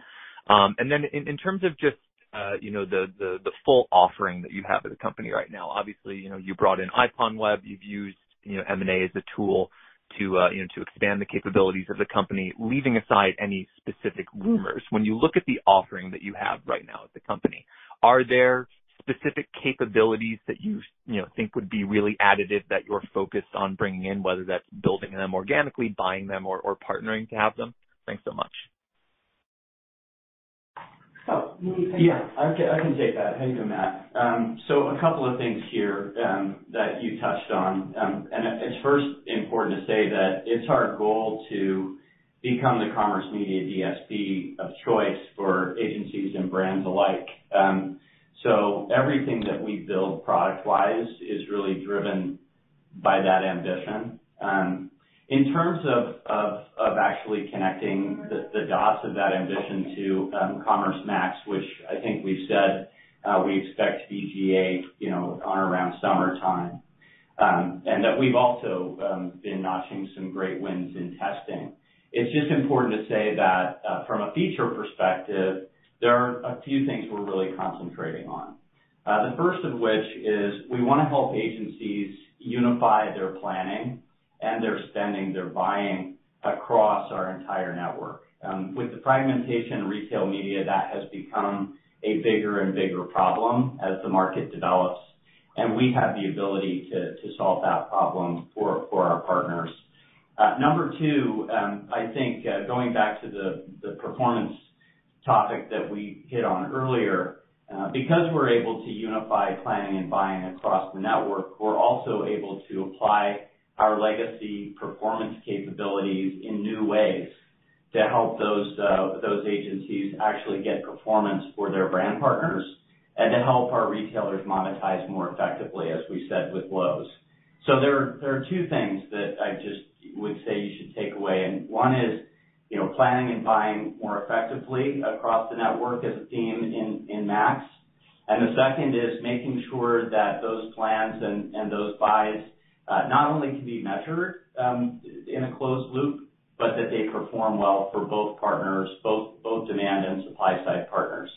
Um and then in terms of just, uh you know, the the full offering that you have as a company right now, obviously, you know, you brought in IPONWEB, you've used, you know, M&A as a tool to, uh you know, to expand the capabilities of the company. Leaving aside any specific rumors, when you look at the offering that you have right now at the company, are there specific capabilities that you you know, think would be really additive that you're focused on bringing in, whether that's building them organically, buying them or partnering to have them? Thanks so much. Oh, you want me to take that? Yeah, I can take that. How you doing, Matt? Um, so a couple of things here that you touched on. Um, and it's first important to say that it's our goal to become the commerce media DSP of choice for agencies and brands alike. So everything that we build product-wise is really driven by that ambition. Um, in terms of actually connecting the dots of that ambition to um, Commerce Max, which I think we've said uh, we expect to be GA, you know, on around summertime, um, and that we've also been notching some great wins in testing. It's just important to say that uh, from a feature perspective, there are a few things we're really concentrating on. Uh, the first of which is we wanna help agencies unify their planning and their spending, their buying across our entire network. Um, with the fragmentation in retail media, that has become a bigger and bigger problem as the market develops, and we have the ability to solve that problem for our partners. Uh, number two, um, I think, uh, going back to the performance topic that we hit on earlier, uh, because we're able to unify planning and buying across the network, we're also able to apply our legacy performance capabilities in new ways to help those uh, those agencies actually get performance for their brand partners and to help our retailers monetize more effectively, as we said with Lowe's. So there are two things that I just would say you should take away. And one is, you know, planning and buying more effectively across the network as a theme in Max. And the second is making sure that those plans and and those buys not only can be measured um in a closed loop, but that they perform well for both partners, both both demand and supply side partners.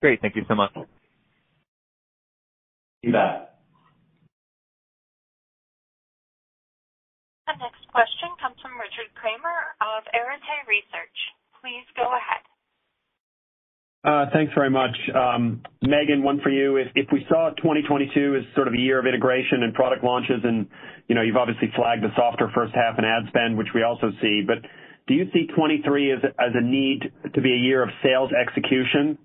Great. Thank you so much. You bet. The next question comes from Richard Kramer of Arete Research. Please go ahead. Uh, thanks very much. Um, Megan, one for you. If we saw 2022 as sort of a year of integration and product launches, and, you know, you've obviously flagged the softer first half in ad spend, which we also see, but do you see 2023 as a need to be a year of sales execution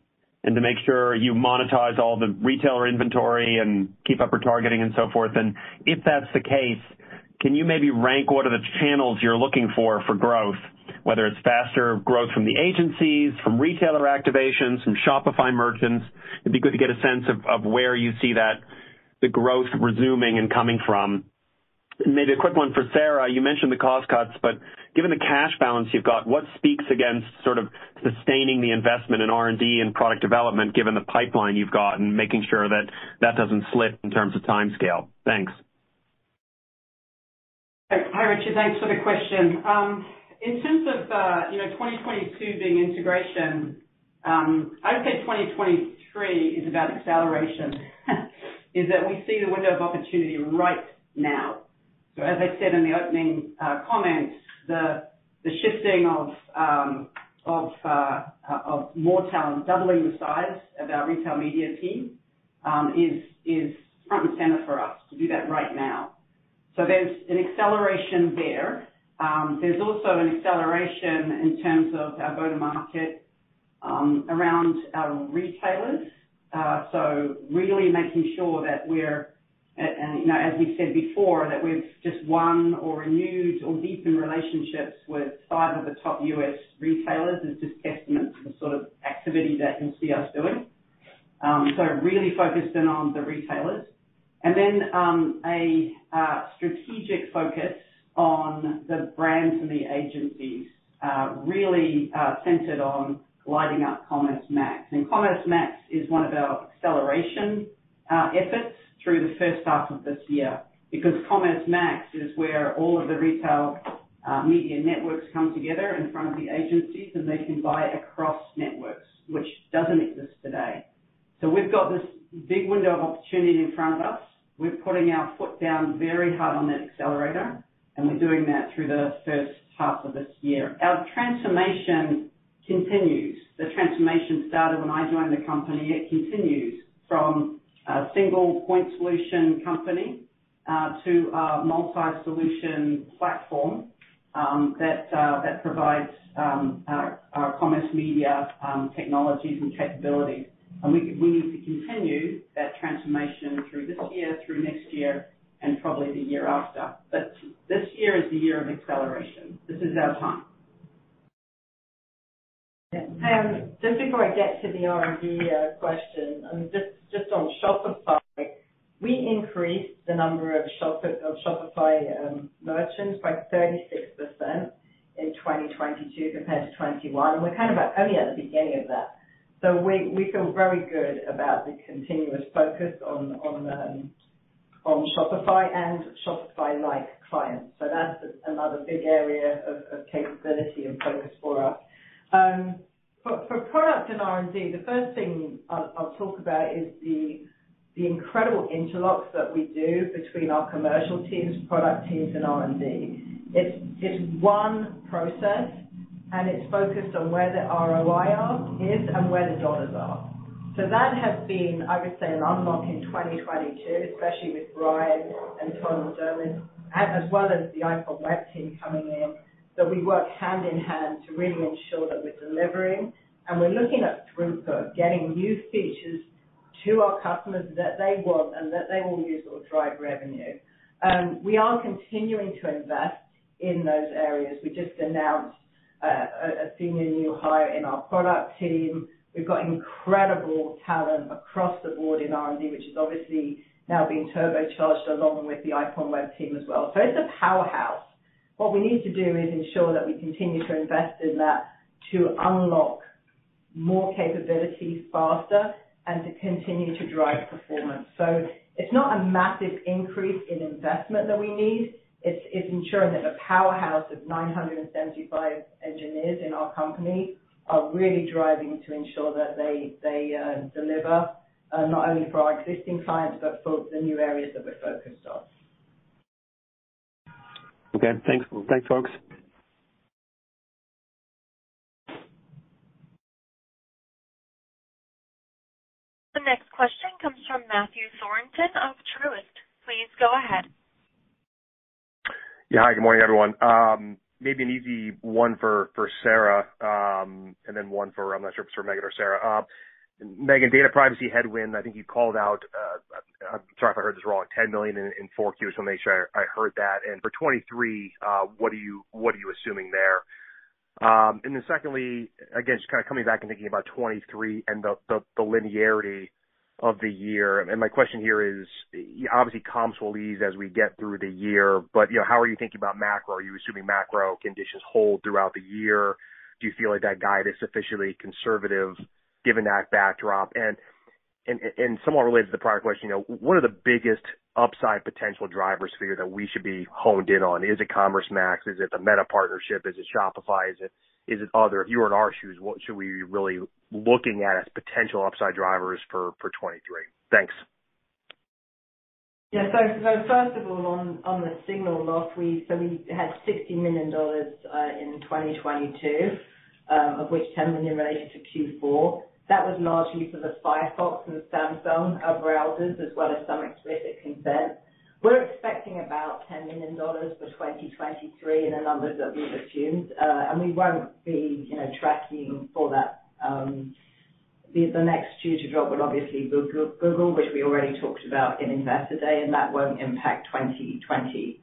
and to make sure you monetize all the retailer inventory and keep up retargeting and so forth? And if that's the case, can you maybe rank what are the channels you're looking for for growth, whether it's faster growth from the agencies, from retailer activations, from Shopify merchants? It'd be good to get a sense of of where you see that, the growth resuming and coming from. Maybe a quick one for Sarah. You mentioned the cost cuts, but given the cash balance you've got, what speaks against sort of sustaining the investment in R&D and product development, given the pipeline you've got, and making sure that that doesn't slip in terms of timescale? Thanks. Hi, Richard. Thanks for the question. Um in terms of, uh you know, 2022 being integration, um I would say 2023 is about acceleration, is that we see the window of opportunity right now. So as I said in the opening comments, the the shifting of um of uh uh of more talent, doubling the size of our retail media team, is is front and center for us to do that right now. So there's an acceleration there. Um, there's also an acceleration in terms of our go-to-market um, around our retailers. Uh, so really making sure that we're, and, you know, as we said before, that we've just won or renewed or deepened relationships with five of the top U.S. retailers is just testament to the sort of activity that you'll see us doing. Um, so really focused in on the retailers. And then um, a uh, strategic focus on the brands and the agencies, uh, really uh, centered on lighting up Commerce Max. And Commerce Max is one of our acceleration efforts through the first half of this year, because Commerce Max is where all of the retail media networks come together in front of the agencies, and they can buy across networks, which doesn't exist today. So we've got this big window of opportunity in front of us. We're putting our foot down very hard on that accelerator, and we're doing that through the first half of this year. Our transformation continues. The transformation started when I joined the company. It continues from a single point solution company to a multi-solution platform that uh that provides um our our commerce media um technologies and capabilities. And we need to continue that transformation through this year, through next year, and probably the year after. But this year is the year of acceleration. This is our time. Um, just before I get to the R&D uh, question, um, just on Shopify, we increased the number of Shopify um, merchants by 36% in 2022 compared to 2021. We're kind of only at the beginning of that. So we we feel very good about the continuous focus on on, um, on Shopify and Shopify-like clients. So that's another big area of capability and focus for us. Um, for product and R&D, the first thing I'll talk about is the the incredible interlocks that we do between our commercial teams, product teams, and R&D. It's, it's one process, and it's focused on where the ROI are, is and where the dollars are. So that has been, I would say, an unlock in 2022, especially with Brian and Todd McDermott, as well as the IPONWEB team coming in, that we work hand in hand to really ensure that we're delivering. And we're looking at throughput, getting new features to our customers that they want and that they will use or drive revenue. Um, we are continuing to invest in those areas. We just announced a senior new hire in our product team. We've got incredible talent across the board in R&D, which is obviously now being turbocharged along with the IPONWEB team as well. So it's a powerhouse. What we need to do is ensure that we continue to invest in that to unlock more capabilities faster and to continue to drive performance. So it's not a massive increase in investment that we need. It's ensuring that the powerhouse of 975 engineers in our company are really driving to ensure that they they uh, deliver uh, not only for our existing clients, but for the new areas that we're focused on. Okay. Thanks. Thanks, folks. The next question comes from Matthew Thornton of Truist. Please go ahead. Yeah. Hi, good morning, everyone. Um maybe an easy one for for Sarah, um, and then one for, I'm not sure if it's for Megan or Sarah. Um Megan, data privacy headwind, I think you called out, uh, I'm sorry if I heard this wrong, $10 million in 4Q, so make sure I heard that. And for 2023, what do you what are you assuming there? Um and then secondly, again, just kind of coming back and thinking about 2023 and the the linearity of the year. And my question here is, obviously comps will ease as we get through the year, but, you know, how are you thinking about macro? Are you assuming macro conditions hold throughout the year? Do you feel like that guide is sufficiently conservative given that backdrop? And and and somewhat related to the prior question, you know, what are the biggest upside potential drivers for you that we should be honed in on? Is it Commerce Max? Is it the Meta partnership? Is it Shopify? Is it other? If you were in our shoes, what should we really looking at as potential upside drivers for 2023? Thanks. Yeah. First of all, on the signal loss, we so we had $60 million in 2022, of which 10 million related to Q4. That was largely for the Firefox and Samsung browsers, as well as some explicit consent. We're expecting about $10 million for 2023 in the numbers that we've assumed. Uh and we won't be, you know, tracking for that. Um, the next shoe to drop will obviously Google, which we already talked about in Investor Day, and that won't impact 2023.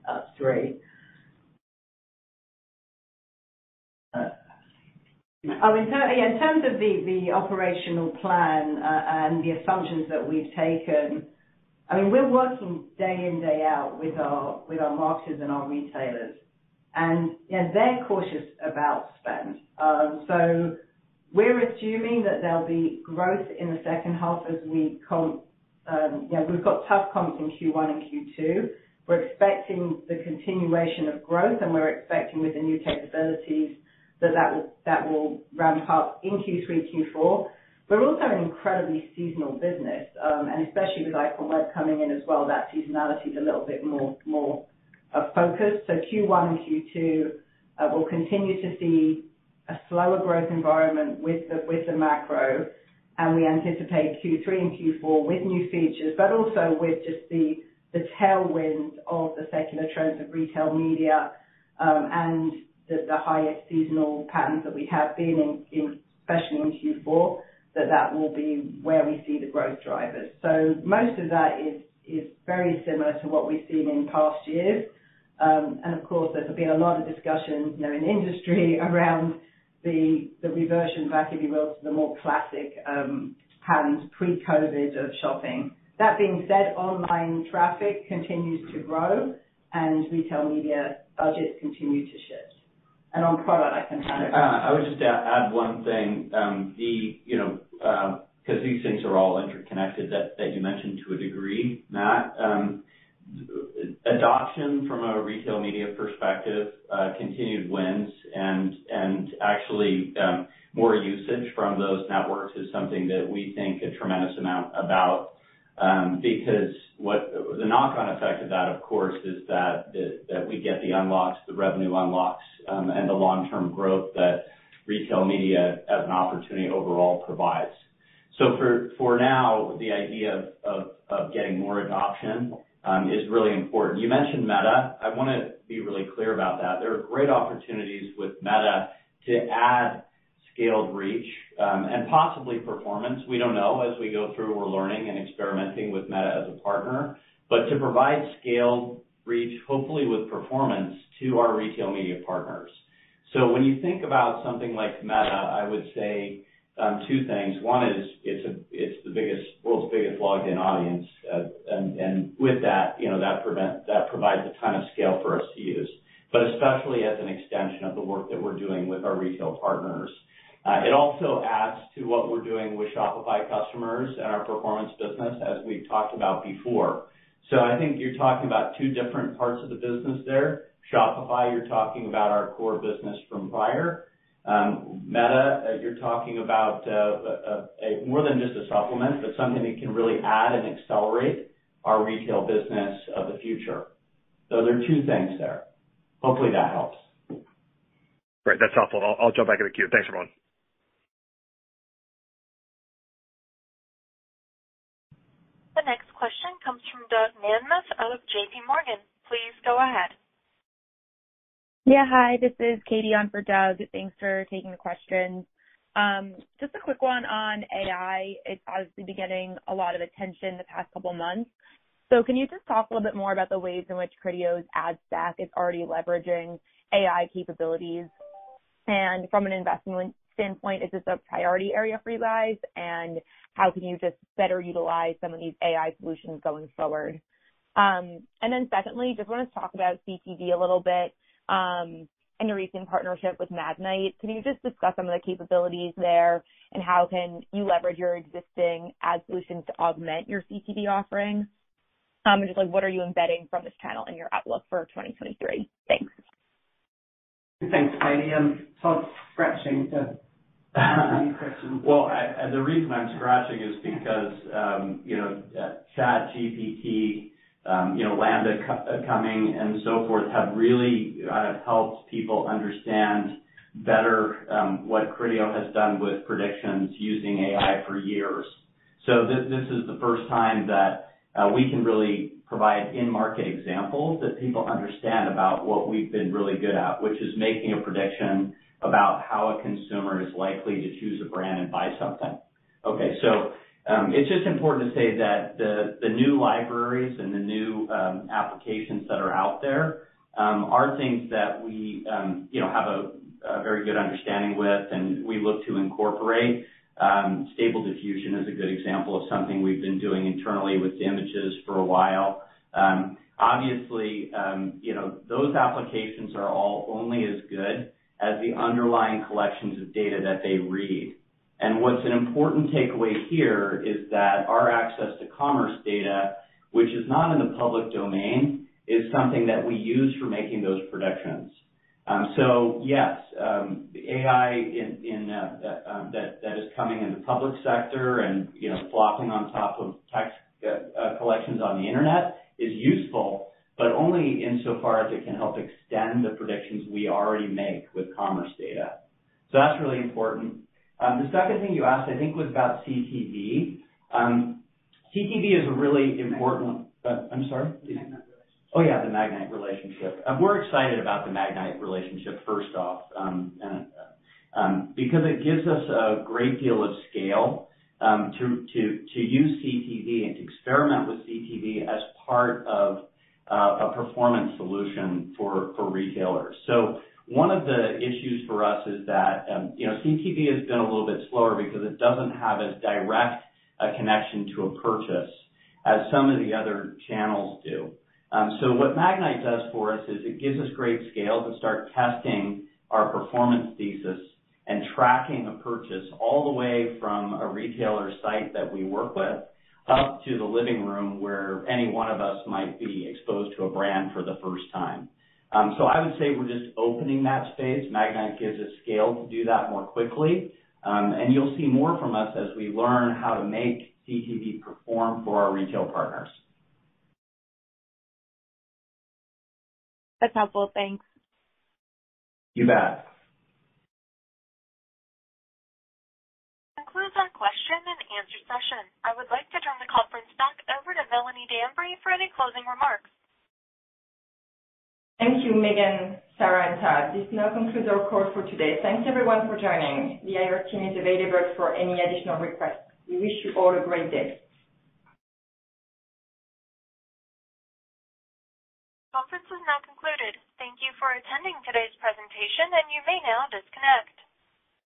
Uh, in terms of the operational plan uh, and the assumptions that we've taken, I mean, we're working day in, day out with our with our marketers and our retailers. You know, they're cautious about spend. Um, We're assuming that there'll be growth in the second half as we comp. Know, we've got tough comps in Q1 and Q2. We're expecting the continuation of growth, and we're expecting with the new capabilities that that will that will ramp up in Q3, Q4. We're also an incredibly seasonal business, and especially with IPONWEB coming in as well, that seasonality is a little bit more more uh focused. So Q1 and Q2 we'll continue to see a slower growth environment with the macro, and we anticipate Q3 and Q4 with new features, but also with just the tailwind of the secular trends of retail media, um, and the highest seasonal patterns that we have been in, especially in Q4, that that will be where we see the growth drivers. So most of that is very similar to what we've seen in past years. Um, and of course, there's been a lot of discussion, you know, in industry around the the reversion back, if you will, to the more classic um, patterns pre-COVID of shopping. That being said, online traffic continues to grow and retail media budgets continue to shift. And on product, I can hand it. Uh, I would just add one thing. Um the you know, uh, 'cause these things are all interconnected that you mentioned to a degree, Matt. Um, Adoption from a retail media perspective, uh continued wins and and actually, um more usage from those networks is something that we think a tremendous amount about. Um because what the knock-on effect of that, of course, is that that we get the unlocks, the revenue unlocks, um, and the long-term growth that retail media as an opportunity overall provides. So for for now, the idea of of getting more adoption Um, is really important. You mentioned Meta. I wanna be really clear about that. There are great opportunities with Meta to add scaled reach, um, and possibly performance. We don't know. As we go through, we're learning and experimenting with Meta as a partner. But to provide scaled reach, hopefully with performance to our retail media partners. So when you think about something like Meta, I would say Um, two things. One is it's the biggest world's biggest logged in audience. Uh, and with that, you know, that prevent that provides a ton of scale for us to use, but especially as an extension of the work that we're doing with our retail partners. Uh, it also adds to what we're doing with Shopify customers and our performance business, as we've talked about before. So I think you're talking about two different parts of the business there. Shopify, you're talking about our core business from prior. Um, Meta, uh, you're talking about uh, uh, a more than just a supplement, but something that can really add and accelerate our retail business of the future. So there are two things there. Hopefully, that helps. Great. That's helpful. I'll jump back in the queue. Thanks, everyone. The next question comes from Doug Anmuth out of JPMorgan. Please go ahead. Yeah. Hi, this is Katie on for Doug. Thanks for taking the questions. Um, just a quick one on AI. It's obviously been getting a lot of attention the past couple of months. Can you just talk a little bit more about the ways in which Criteo's ad stack is already leveraging AI capabilities? And from an investment standpoint, is this a priority area for you guys? And how can you just better utilize some of these AI solutions going forward? Um, and then secondly, just want to talk about CTV a little bit, and your recent partnership with Magnite. Can you just discuss some of the capabilities there, and how can you leverage your existing ad solutions to augment your CTV offerings? And just like, what are you embedding from this channel in your outlook for 2023? Thanks. Thanks, Katie. Um, Todd's scratching to answer your question. Well, the reason I'm scratching is because, um you know, ChatGPT, Um, you know, LaMDA coming and so forth, have really uh, helped people understand better um, what Criteo has done with predictions using AI for years. So this is the first time that uh, we can really provide in-market examples that people understand about what we've been really good at, which is making a prediction about how a consumer is likely to choose a brand and buy something. Okay, so it's just important to say that the the new libraries and the new um, applications that are out there um, are things that we, um, you know, have a very good understanding with, and we look to incorporate. Um, Stable Diffusion is a good example of something we've been doing internally with images for a while. Obviously, you know, those applications are all only as good as the underlying collections of data that they read. And what's an important takeaway here is that our access to commerce data, which is not in the public domain, is something that we use for making those predictions. Um, so yes, um, uh, uh, the AI that is coming in the public sector and, you know, flopping on top of text uh, collections on the internet is useful, but only insofar as it can help extend the predictions we already make with commerce data. So that's really important. Um, the second thing you asked, I think, was about CTV. Um, CTV is a really important... Uh, I'm sorry? Magnite relationship. Oh, yeah, the Magnite relationship. Um, we're excited about the Magnite relationship, first off, uh, because it gives us a great deal of scale um to to use CTV and to experiment with CTV as part of uh, a performance solution for retailers. One of the issues for us is that, um, you know, CTV has been a little bit slower because it doesn't have as direct a connection to a purchase as some of the other channels do. Um, so what Magnite does for us is it gives us great scale to start testing our performance thesis and tracking a purchase all the way from a retailer site that we work with, up to the living room, where any one of us might be exposed to a brand for the first time. Um, so I would say we're just opening that space. Magnite gives us scale to do that more quickly. Um, and you'll see more from us as we learn how to make CTV perform for our retail partners. That's helpful. Thanks. You bet. Concludes our question and answer session. I would like to turn the conference back over to Mélanie Dambre for any closing remarks. Thank you, Megan, Sarah, and Todd. This now concludes our call for today. Thanks, everyone, for joining. The IR team is available for any additional requests. We wish you all a great day. Conference is now concluded. Thank you for attending today's presentation, and you may now disconnect.